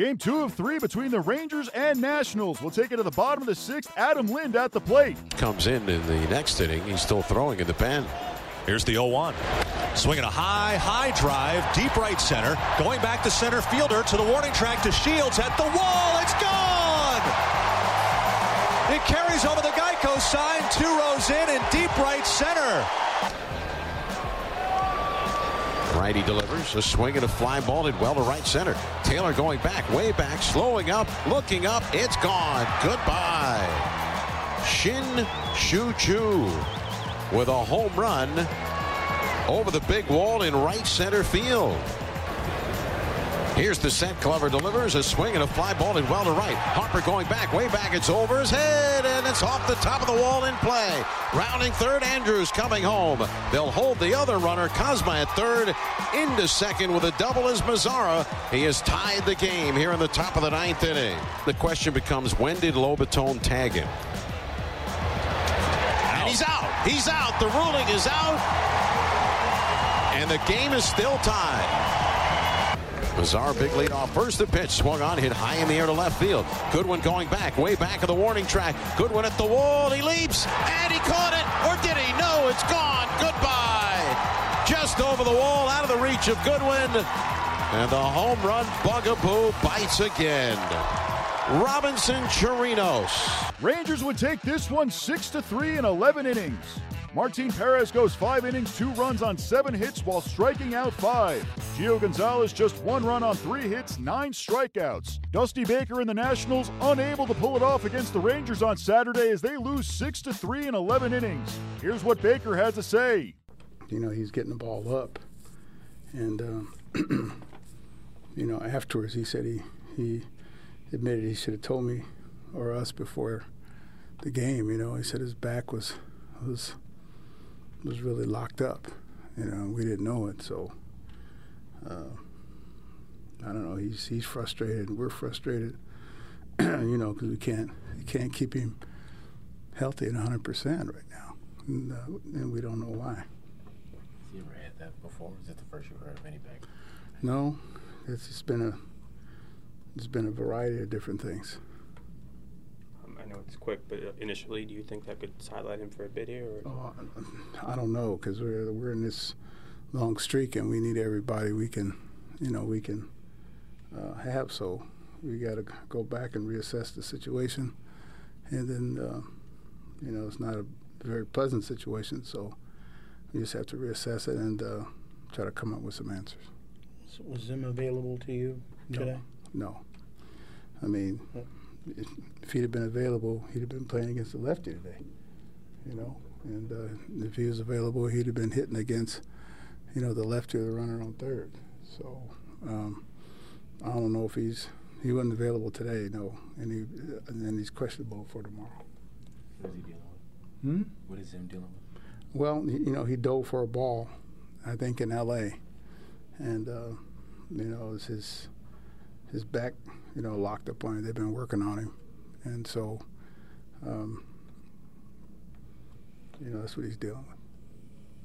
Game two of three between the Rangers and Nationals. We'll take it to the bottom of the sixth. Adam Lind at the plate. Comes in in the next inning. He's still throwing in the pen. Here's the 0-1. Swinging a high, high drive, deep right center. Going back to center fielder to the warning track to Shields at the wall. It's gone! It carries over the Geico sign, two rows in in deep right center. Righty delivers a swing and a fly ball in well to right center. Taylor going back, way back, slowing up, looking up. It's gone. Goodbye. Shin Shu Chu with a home run over the big wall in right center field. Here's the set. Glover delivers a swing and a fly ball in well to right. Harper going back, way back. It's over his head, and it's off the top of the wall in play. Rounding third, Andrus coming home. They'll hold the other runner, Kozma at third. Into second with a double is Mazara. He has tied the game here in the top of the ninth inning. The question becomes, when did Lobaton tag him? And he's out. He's out. The ruling is out. And the game is still tied. Mazar, big lead off. First the pitch, swung on, hit high in the air to left field. Goodwin going back, way back of the warning track. Goodwin at the wall, he leaps, and he caught it, or did he? No, it's gone. Goodbye. Just over the wall, out of the reach of Goodwin. And the home run bugaboo bites again. Robinson Chirinos. Rangers would take this one 6 to 3 in 11 innings. Martin Perez goes five innings, two runs on seven hits while striking out five. Gio Gonzalez just one run on three hits, nine strikeouts. Dusty Baker and the Nationals unable to pull it off against the Rangers on Saturday as they lose six to three in 11 innings. Here's what Baker had to say. You know, he's getting the ball up, and um, you know, afterwards he said he he admitted he should have told me or us before the game. You know, he said his back was was was really locked up. You know, we didn't know it, so uh, I don't know. He's he's frustrated, we're frustrated. you know, because we can't we can't keep him healthy at 100 percent right now, and, uh, and, we don't know why. Has he ever had that before? Is it the first you've heard of any back? No, it's, it's been a it's been a variety of different things know it's quick, but uh, initially, do you think that could sideline him for a bit here? Oh, I don't know because we're we're in this long streak and we need everybody we can, you know, we can uh, have. So we got to go back and reassess the situation, and then uh, you know it's not a very pleasant situation. So we just have to reassess it and uh, try to come up with some answers. So was Zim available to you today? No. no. I mean, if he'd have been available, he'd have been playing against the lefty today. You know, and uh, if he was available, he'd have been hitting against, you know, the lefty or the runner on third. So um, I don't know if he's he wasn't available today. No, and he and then he's questionable for tomorrow. What is he dealing with? Hmm? What is him dealing with? Well, you know, he dove for a ball, I think in L.A. And uh, you know, it was his his back, you know, locked up on him. They've been working on him, and so, um, you know, that's what he's dealing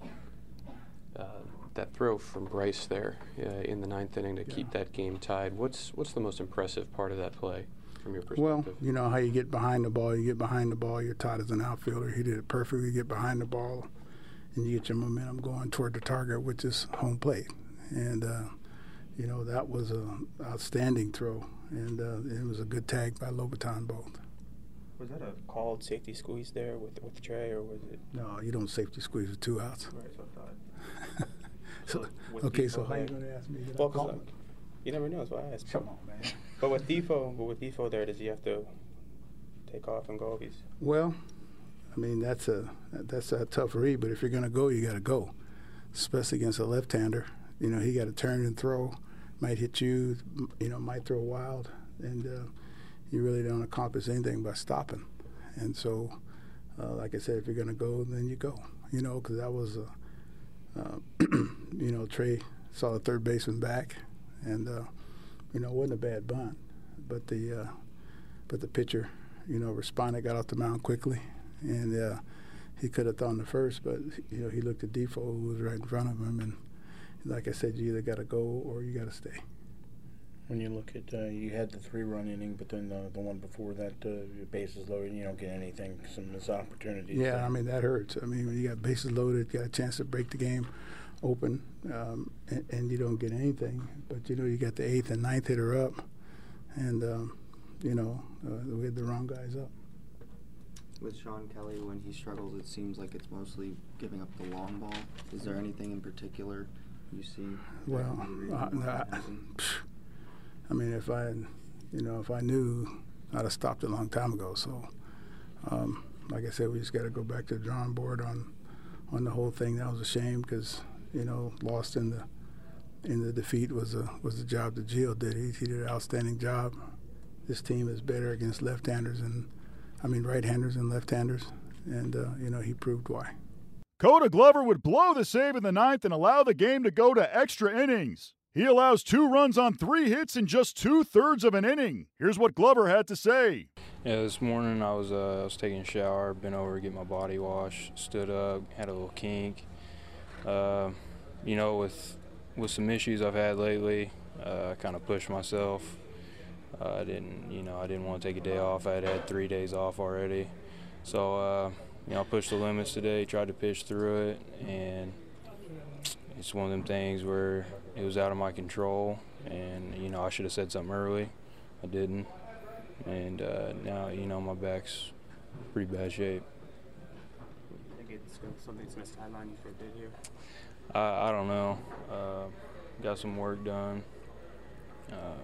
with. Uh, that throw from Bryce there uh, in the ninth inning to yeah. keep that game tied. What's what's the most impressive part of that play from your perspective? Well, you know how you get behind the ball. You get behind the ball. You're tied as an outfielder. He did it perfectly. You get behind the ball, and you get your momentum going toward the target, which is home plate. And uh, you know, that was an outstanding throw, and uh, it was a good tag by Lobaton both. Was that a called safety squeeze there with with Trey, or was it? No, you don't safety squeeze with two outs. Right, so I thought. so, okay, so how are you going to ask me? Well, cause uh, you never know, so I asked. Come on, man. But with Difo, but with Difo there, does he have to take off and go? He's well, I mean that's a that's a tough read, but if you're going to go, you got to go, especially against a left-hander. You know, he got to turn and throw might hit you, you know, might throw wild, and uh, you really don't accomplish anything by stopping. And so, uh, like I said, if you're going to go, then you go. You know, because that was, uh, you know, Trey saw the third baseman back, and uh, you know, wasn't a bad bunt, but the uh, but the pitcher, you know, responded, got off the mound quickly, and uh, he could have thrown the first, but you know, he looked at Difo, who was right in front of him, and like I said, you either got to go or you got to stay. When you look at, uh, you had the three-run inning, but then the, the one before that, uh, your bases loaded, you don't get anything, some missed opportunities. Yeah, I mean that hurts. I mean when you got bases loaded, got a chance to break the game open, um, and, and, you don't get anything. But you know you got the eighth and ninth hitter up, and um, you know uh, we had the wrong guys up. With Shawn Kelley, when he struggles, it seems like it's mostly giving up the long ball. Is there anything in particular you see? Well, uh, I mean, if I, you know, if I knew, I'd have stopped a long time ago. So, um, like I said, we just got to go back to the drawing board on, on the whole thing. That was a shame because, you know, lost in the, in the defeat was a was the job that Gio did. He, he did an outstanding job. This team is better against left-handers and, I mean, right-handers and left-handers, and uh, you know he proved why. Koda Glover would blow the save in the ninth and allow the game to go to extra innings. He allows two runs on three hits in just two thirds of an inning. Here's what Glover had to say. Yeah, this morning I was uh, I was taking a shower, been over to get my body washed, stood up, had a little kink. Uh, you know, with with some issues I've had lately, uh, I kind of pushed myself. Uh, I didn't, you know, I didn't want to take a day off. I had had three days off already, so uh, you know, I pushed the limits today, tried to pitch through it, and it's one of them things where it was out of my control, and you know I should have said something early. I didn't, and uh, now you know my back's pretty bad shape. I think it's something that's going to sideline you for a bit here. I, I don't know. Uh, got some work done. Uh,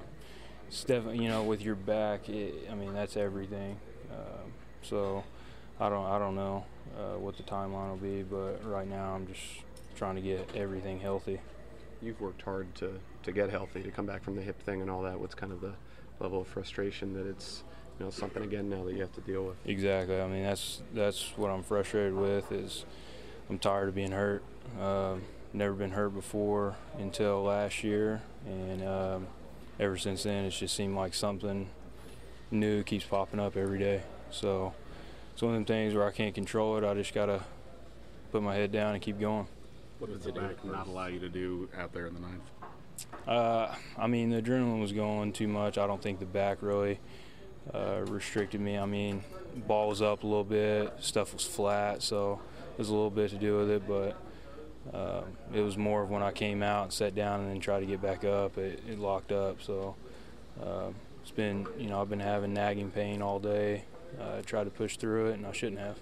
Steph, you know, with your back, it, I mean that's everything. Uh, so I don't, I don't know uh, what the timeline will be, but right now I'm just trying to get everything healthy. You've worked hard to, to get healthy, to come back from the hip thing and all that. What's kind of the level of frustration that it's you know something again now that you have to deal with? Exactly. I mean that's that's what I'm frustrated with is I'm tired of being hurt. Uh, never been hurt before until last year, and um, ever since then it's just seemed like something new keeps popping up every day. So it's one of them things where I can't control it. I just gotta put my head down and keep going. What does the back not allow you to do out there in the ninth? Uh, I mean, the adrenaline was going too much. I don't think the back really uh, restricted me. I mean, ball was up a little bit, stuff was flat, so there's a little bit to do with it. But uh, it was more of when I came out and sat down and then tried to get back up, it, it locked up. So uh, it's been, you know, I've been having nagging pain all day. I tried to push through it, and I shouldn't have.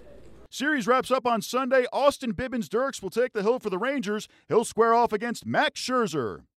Series wraps up on Sunday. Austin Bibens-Dirkx will take the hill for the Rangers. He'll square off against Max Scherzer.